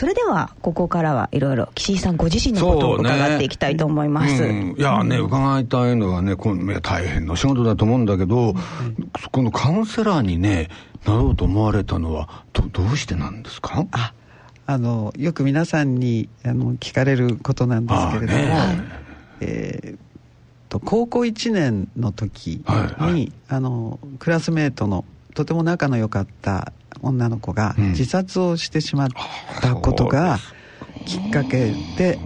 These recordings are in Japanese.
それではここからはいろいろ岸井さんご自身のことを伺っていきたいと思います、ねうん、いやね伺いたいのはねこの大変な仕事だと思うんだけど、このカウンセラーにねなろうと思われたのはどどうしてなんですか？ああのよく皆さんにあの聞かれることなんですけれども、ね。えー、と高校1年の時に、はいはい、あのクラスメートのとても仲の良かった女の子が自殺をしてしまったことがきっかけで、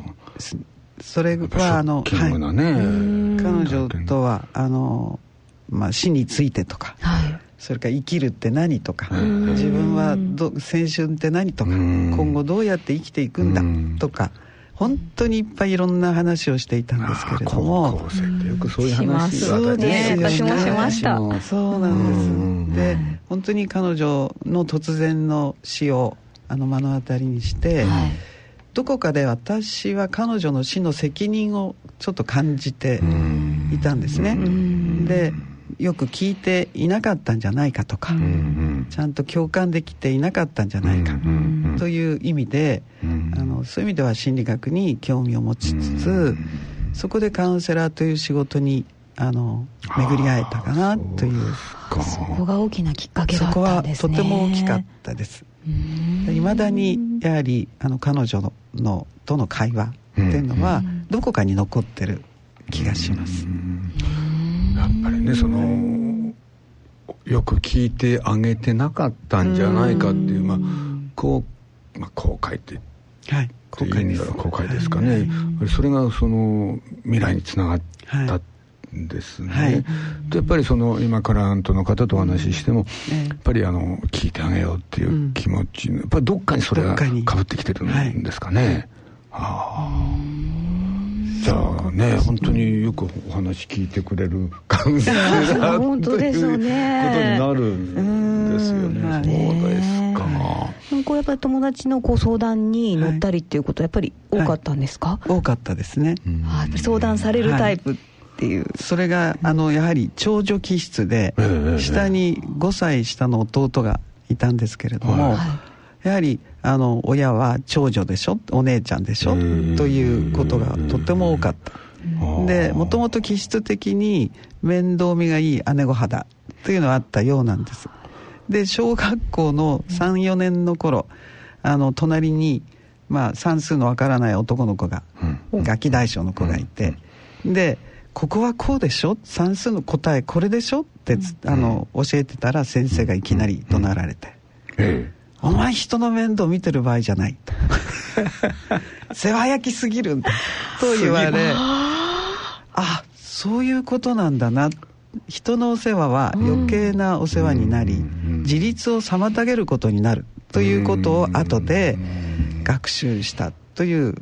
それはあの、はい、彼女とはあの、まあ、死についてとか、はい、それから生きるって何とか自分はど青春って何とか今後どうやって生きていくんだとか本当にいっぱいいろんな話をしていたんですけれども高校生ってよくそういう話そうね私もしました。そうなんです。で本当に彼女の突然の死をあの目の当たりにして、はい、どこかで私は彼女の死の責任をちょっと感じていたんですね。でよく聞いていなかったんじゃないかとか、うんうん、ちゃんと共感できていなかったんじゃないか、という意味で、うん。うん、あのそういう意味では心理学に興味を持ちつつ、うんうん、そこでカウンセラーという仕事にあの巡り会えたかなという。そこが大きなきっかけだったんですね。そこはとても大きかったです。いまだにやはりあの彼女のとの会話っていうのはどこかに残ってる気がします、やっぱりねそのよく聞いてあげてなかったんじゃないかっていうまあこう、まあ、後悔ってはい。後悔です後悔ですかね、はい、それがその未来につながったですね、はい、やっぱりその今クライアントの方とお話ししても、やっぱりあの聞いてあげようっていう気持ち、やっぱりどっかにそれがかぶってきてるんですかね。はあじゃあね本当によくお話聞いてくれる感じが本当ですよねことになるんですよね。そうですか。こうやっぱり友達のこう相談に乗ったりっていうことはやっぱり多かったんですか、はい。はい、多かったですね、あ相談されるタイプ、っていう。それがあのやはり長女気質で、下に5歳下の弟がいたんですけれども、やはりあの親は長女でしょお姉ちゃんでしょということがとても多かった。でもともと気質的に面倒見がいい姉御肌というのはあったようなんです。で小学校の34年の頃あの隣に、まあ、算数のわからない男の子が、うん、ガキ大将の子がいて、うん、でここはこうでしょ？算数の答えこれでしょ？って、うん、あの教えてたら先生がいきなり怒鳴られて、ええお前人の面倒見てる場合じゃない。と 世話焼きすぎるんだ。と言われあそういうことなんだな。人のお世話は余計なお世話になり、自立を妨げることになる。ということを後で学習した。という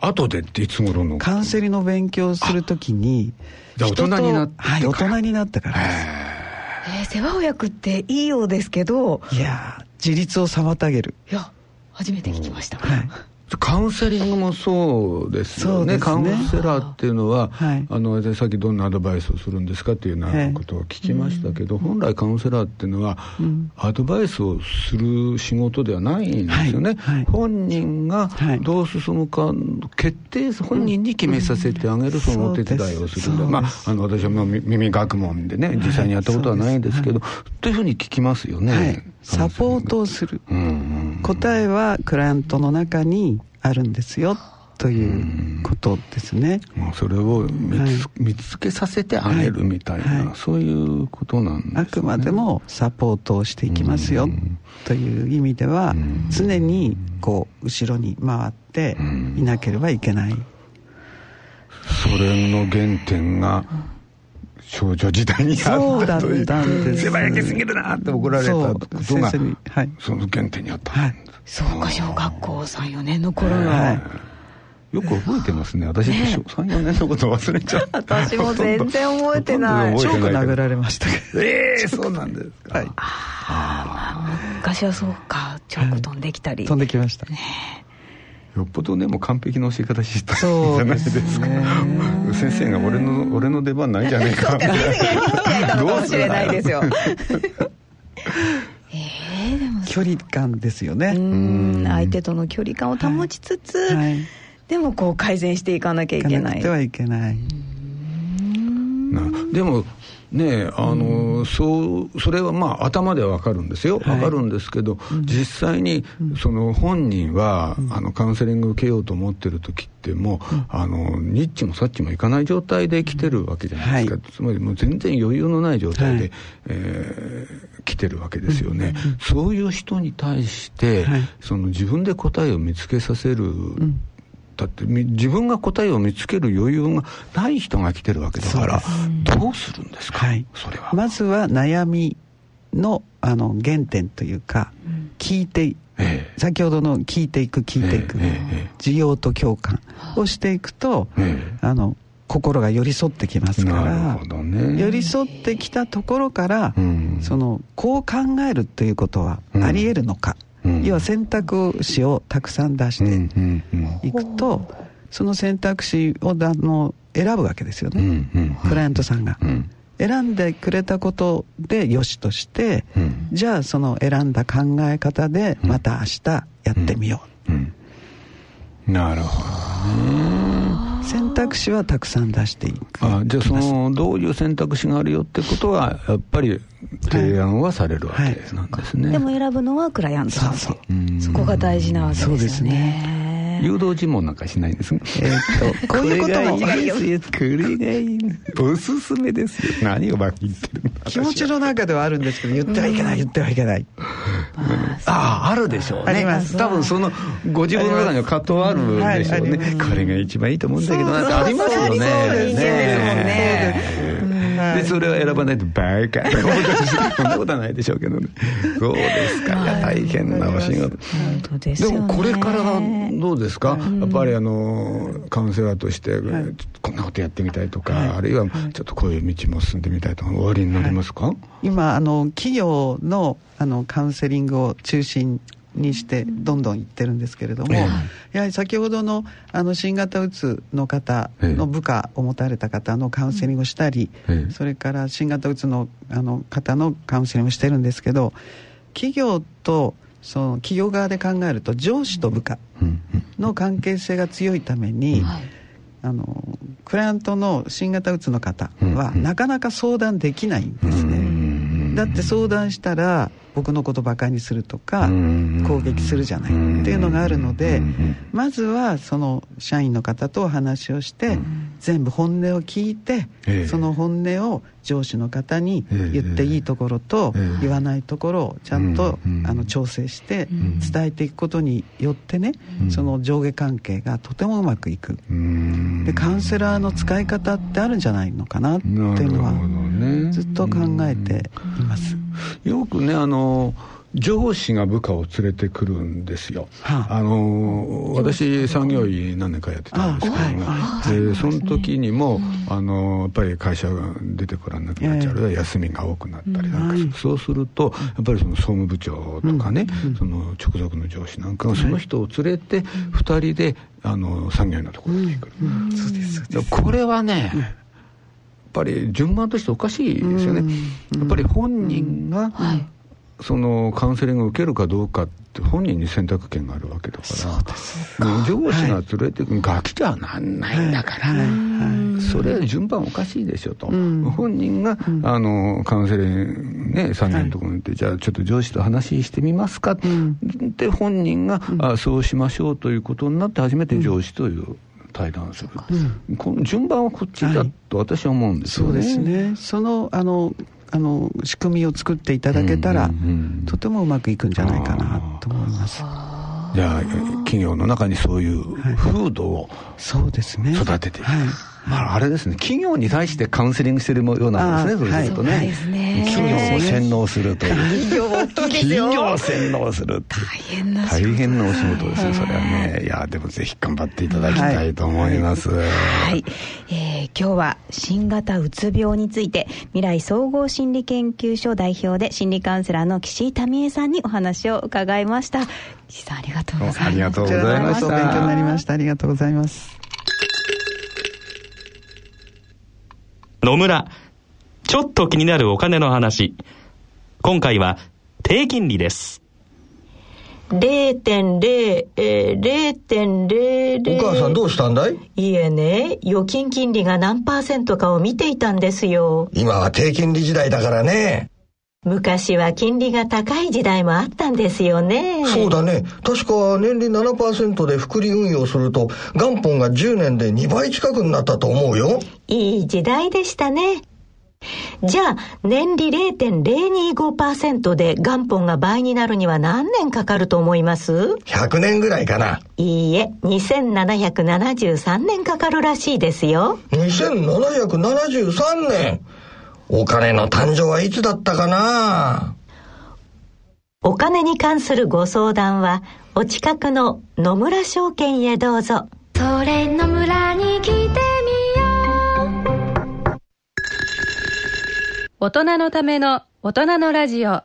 後でっていつ頃の？カウンセリの勉強をするときに大人になってはい大人になってからです。えー、世話を焼くっていいようですけど。いや自立を妨げる。いや初めて聞きました、はいカウンセリングもそうですよね、ね、カウンセラーっていうのは、はい、あのさっきどんなアドバイスをするんですかっていうようなことを聞きましたけど、本来カウンセラーっていうのは、うん、アドバイスをする仕事ではないんですよね、はい。はい、本人がどう進むか決定本人に決めさせてあげるそのお手伝いをするんだ、まあ、あの私はまあ耳学問でね実際にやったことはないですけど、というふうに聞きますよね。サポートをする、答えはクライアントの中にあるんですよということですね、まあ、それを見つはい、見つけさせてあげるみたいな、はい、そういうことなんです、ね、あくまでもサポートをしていきますよという意味では常にこう後ろに回っていなければいけない。それの原点が少女時代にあったという。そうだったんです。狭焼けすぎるなって怒られた。ことがその原点にあった、はい、そうか小学校34年の頃の、はい。よく覚えてますね。私、ね、3、4年のこと忘れちゃった。私も全然覚えてない。チョーク殴られましたけど。ええー、そうなんですか。はい、ああ、昔はそうか、チョーク飛んできたり。飛んできました。ねよっぽどねもう完璧な教え方したんじゃないですか。先生が俺の俺の出番ないじゃねえか。みたいなどれないですよええー、でも距離感ですよね。相手との距離感を保ちつつ、はい、でもこう改善していかなきゃいけない。ではいけない。でもねあの、うん、そうそれはまあ頭では分かるんですよ、分かるんですけど、うん、実際にその本人は、うん、あのカウンセリング受けようと思ってる時ってもう、あのニッチもサッチもいかない状態で来てるわけじゃないですか、はい、つまりもう全然余裕のない状態で、はい、えー、来てるわけですよね、そういう人に対して、はい、その自分で答えを見つけさせる、だって自分が答えを見つける余裕がない人が来てるわけだからどうするんですか、はい、それは。まずは悩みのあの原点というか、聞いて、ええ、先ほどの聞いていく聞いていく、え、需要と共感をしていくと、あの心が寄り添ってきますから、ね、寄り添ってきたところから、うん、そのこう考えるということはありえるのか、要は選択肢をたくさん出していくと、その選択肢をあの選ぶわけですよね、クライアントさんが。選んでくれたことでよしとして、うん、じゃあその選んだ考え方でまた明日やってみよう、なるほどね選択肢はたくさん出していく。あじゃあそのどういう選択肢があるよってことはやっぱり提案はされるわけなんですね、はい。はい、でも選ぶのはクライアントさん。そそこが大事なわけですよね。そうですね。誘導尋問なんかしないんですえっとこういうことも。いいです。よこれがいい。おすすめですよ。何をば言ってる気持ちの中ではあるんですけど言ってはいけない言ってはいけないあああるでしょうね。あります。多分そのご自分の中には葛藤あるでしょうね。これが一番いいと思うんだけどなんてありますよね。ねでそれを選ばないとバカ。そんなことはないでしょうけどね。そうですか。い。や大変なお仕事。でもこれからどうですか？やっぱりあのカウンセラーとしてこんなことやってみたいとかあるいはちょっとこういう道も進んでみたいとかおありになりますか？今あの企業のあのカウンセリングを中心にしてどんどんいってるんですけれども、やはり先ほどのあの新型うつの方の部下を持たれた方のカウンセリングをしたり、それから新型うつのあの方のカウンセリングをしてるんですけど企業とその企業側で考えると上司と部下の関係性が強いために、あのクライアントの新型うつの方はなかなか相談できないんですね。だって相談したら僕のことバカにするとか攻撃するじゃない。っていうのがあるのでまずはその社員の方とお話をして全部本音を聞いてその本音を上司の方に言っていいところと言わないところをちゃんとあの調整して伝えていくことによってねその上下関係がとてもうまくいく。でカウンセラーの使い方ってあるんじゃないのかなっていうのはずっと考えています。よくねあの上司が部下を連れてくるんですよ、はあ、あの私産業医何年かやってたんですけども、はい、でその時にも、あのやっぱり会社が出てこらなくなっちゃう、あるいは休みが多くなったりなんか、うん、そうするとやっぱりその総務部長とかね、うん、その直属の上司なんかがその人を連れて2人であの産業医のところに来る、そうですこれはね、ぱり順番としておかしいですよね、やっぱり本人が、そのカウンセリングを受けるかどうかって本人に選択権があるわけだから。上司が連れてくる、ガキじゃなんないんだから、それ順番おかしいでしょと、本人が、あのカウンセリングね3年のところに行って、じゃあちょっと上司と話してみますかって、本人が、あそうしましょうということになって初めて上司という対談する、うん、この順番はこっちだと私は思うんですよね、はい、そうですね。そのあのあの仕組みを作っていただけたら、うんうんうん、とてもうまくいくんじゃないかなと思います。じゃあ企業の中にそういう風土を育てていく、はいまあ、あれですね、企業に対してカウンセリングしてるようなんですね、そうするとね。企業を洗脳するという。企業を洗脳する大変な大変なお仕事ですよ、それはね。いや、でもぜひ頑張っていただきたいと思います。はい。えー、今日は新型うつ病について、未来総合心理研究所代表で心理カウンセラーの岸井民恵さんにお話を伺いました。岸さんありがとうございます。ありがとうございました。勉強になりました。ありがとうございます。野村、ちょっと気になるお金の話。今回は低金利です。0.0、えー、0.00。お母さんどうしたんだいいえね、預金金利が何パーセントかを見ていたんですよ。今は低金利時代だからね。昔は金利が高い時代もあったんですよね。そうだね。確か年利7%で複利運用すると元本が10年で2倍近くになったと思うよ。いい時代でしたね。じゃあ、年利0.025%で元本が倍になるには何年かかると思います ?100 年ぐらいかな。いいえ、2773年かかるらしいですよ。2773年お金の誕生はいつだったかな？お金に関するご相談は、お近くの野村証券へどうぞ。それ野村に来てみよう。大人のための大人のラジオ。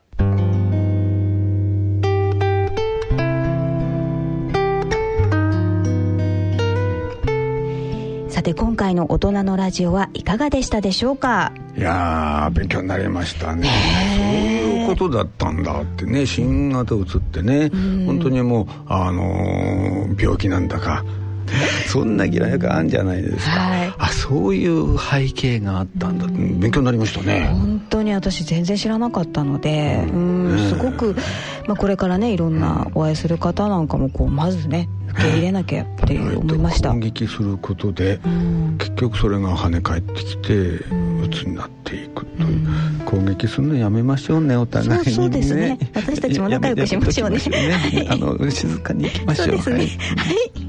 さて今回の大人のラジオはいかがでしたでしょうか？いや勉強になりましたね。そういうことだったんだってね新型うつってね。本当にもうあのー、病気なんだかそんな嫌いがあるんじゃないですか、はい、あそういう背景があったんだ。勉強になりましたね。本当に私全然知らなかったのでうん。すごく、まあ、これからねいろんなお会いする方なんかもこうまずね受け入れなきゃって思いました。攻撃することで、結局それが跳ね返ってきてうつになっていくという、攻撃するのやめましょうねお互いに、ね、そうですね。私たちも仲良くしましょうね。ね。あの静かにいきましょう。そうですね。はい、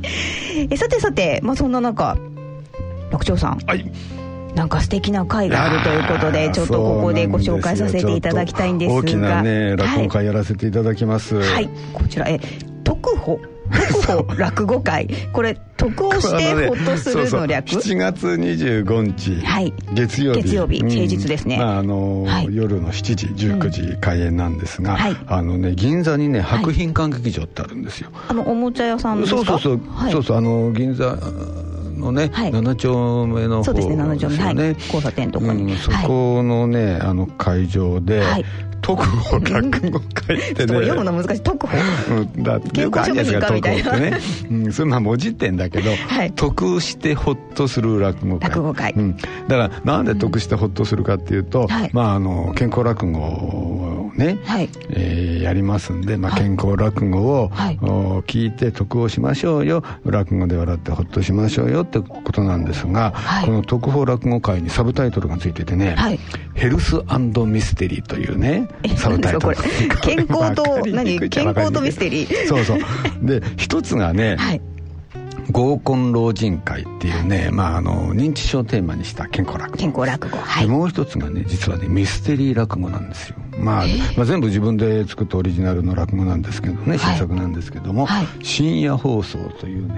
えさてさて、まあ、そんな中六長さん。はい。なんか素敵な会があるということでちょっとここでご紹介させていただきたいんですが。大きなね落語会やらせていただきます、はい、はい、こちらえ特保特保落語会。これ得をしてほっとするの略、7月25日、はい、月曜日。月曜日、平日ですね、まああの、はい、夜の7時19時開演なんですが、うん、あのね銀座にね博品館劇場ってあるんですよ、あのおもちゃ屋さんですか？そうそうそう、そうそう。あの銀座のね、はい、7丁目のそうですね7丁目、はい、交差点とかに、うん、そこのね、あの会場で、はい特保落語会ってね、読むの難しい。特保、うん、だってよくあるじゃないですか特保ってね、うん、そんな文字ってんだけど、はい、得してほっとする落語会。落語会、うん、だからなんで得してほっとするかっていうと、うん、まああの健康落語をね、はい。えー、やりますんで、まあ、健康落語を、はい、聞いて得をしましょうよ。落語で笑ってほっとしましょうよってことなんですが、はい、この特保落語会にサブタイトルがついててね、はい、ヘルスミステリーというねサブタイトル。健康と何？健康とミステリー。そうそう。で一つがね、はい。合コン老人会っていうね、まあ、あの認知症をテーマにした健康落語。健康落語、はい、もう一つがね実はねミステリー落語なんですよ、まあ、まあ全部自分で作ったオリジナルの落語なんですけどね新作なんですけども、はい、深夜放送というね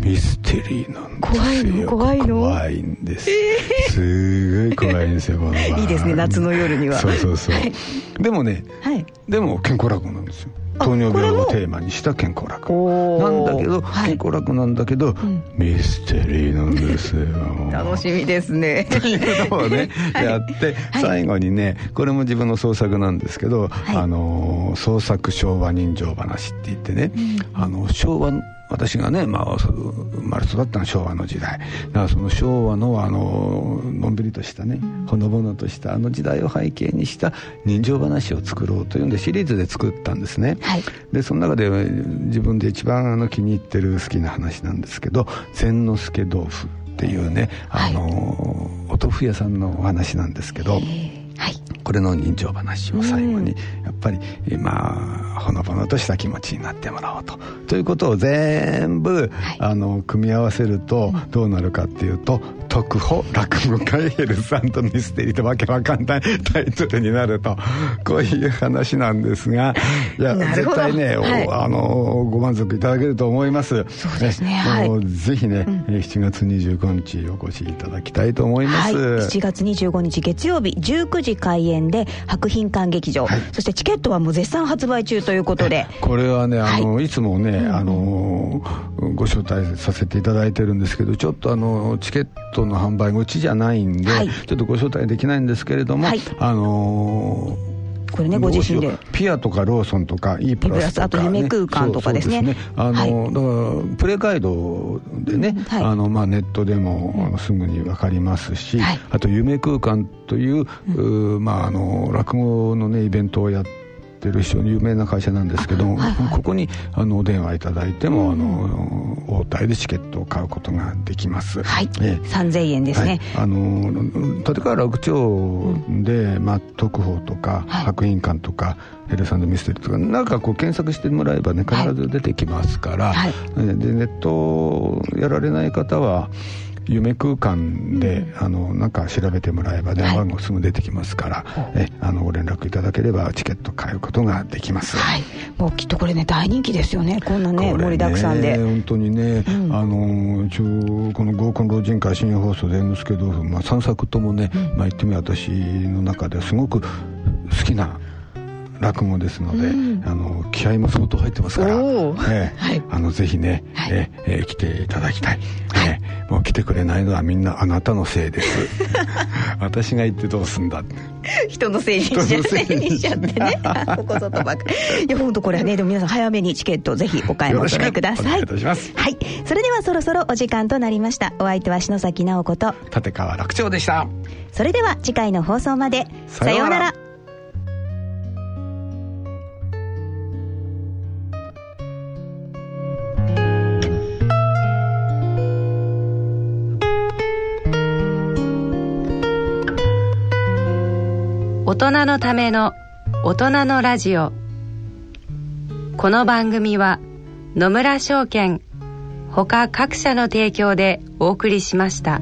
ミステリーなんですよ怖いの？怖いんです、えー、すごい怖いんですよこの いいですね夏の夜には。そうそうそう、はい、でもね、はい、でも健康落語なんですよ糖尿病をテーマにした健康楽。なんだけど、はい、健康楽なんだけど、うん、ミステリーなんですよ。楽しみですね。というのをね、やって、最後にねこれも自分の創作なんですけど、あの創作昭和人情話って言ってね、うん、あの昭和私がね、まあ、生まれ育ったのは昭和の時代。だからその昭和のあののんびりとしたねほのぼのとしたあの時代を背景にした人情話を作ろうというんでシリーズで作ったんですね、はい、でその中で自分で一番あの気に入ってる好きな話なんですけど千之助豆腐っていうねあの、はい、お豆腐屋さんのお話なんですけど、はいこれの人情話を最後にやっぱりまあほのぼのとした気持ちになってもらおうと。ということを全部、はい、あの組み合わせるとどうなるかっていうと「特保落語会ヘルスミステリー」とわけわかんない タイトルになるとこういう話なんですがいや絶対ね、はい、あのご満足いただけると思います。そうですね、はい、ぜひね、うん、7月25日お越しいただきたいと思います。はい、7月25日月曜日19時開演で博品館劇場、はい、そしてチケットはもう絶賛発売中ということで。これはねあの、はい、いつもね、あのご招待させていただいてるんですけどちょっとあのチケットの販売口じゃないんで、はい、ちょっとご招待できないんですけれども、あのこれねご自身で。ピアとかローソンとか E プラスとか、ね、あと夢空間とかですね、ね、あの、はい、だからプレガイドでね、はい、あのまあネットでもすぐに分かりますし、はい、あと夢空間という、うん、まああの落語のねイベントをやってってる非常に有名な会社なんですけども、はいはい、ここにあのお電話いただいても、あの応対でチケットを買うことができます。はい、え3000円ですね、はい、あの立川楽町で、うん、まあ、特報とか、白銀館とかヘルサンドミステリーとかなんかこう検索してもらえばね必ず出てきますから、はい、でネットやられない方は夢空間で、うん、あのなんか調べてもらえば電話番号すぐ出てきますから、はい、えあのご連絡いただければチケット買うことができます、はい、もうきっとこれね大人気ですよね。こんなね盛りだくさんで。本当にね、うん、あの一応この合コン老人会深夜放送で「N スケ豆腐」まあ、3作ともね、うん、まあ言ってみ私の中ですごく好きな落語ですので、うん、あの気合も相当入ってますから、えーはい、あのぜひね、はい、ええー、来ていただきたい、はい、えー、もう来てくれないのはみんなあなたのせいです。私が言ってどうすんだ。人のせいにしちゃってね。ここぞとばかり。いや本当これはねでも皆さん早めにチケットぜひお買い求めください。いはい。それではそろそろお時間となりました。お相手は篠崎直子と。立川楽長でした。それでは次回の放送まで。さようなら大人のための大人のラジオこの番組は野村証券ほか各社の提供でお送りしました。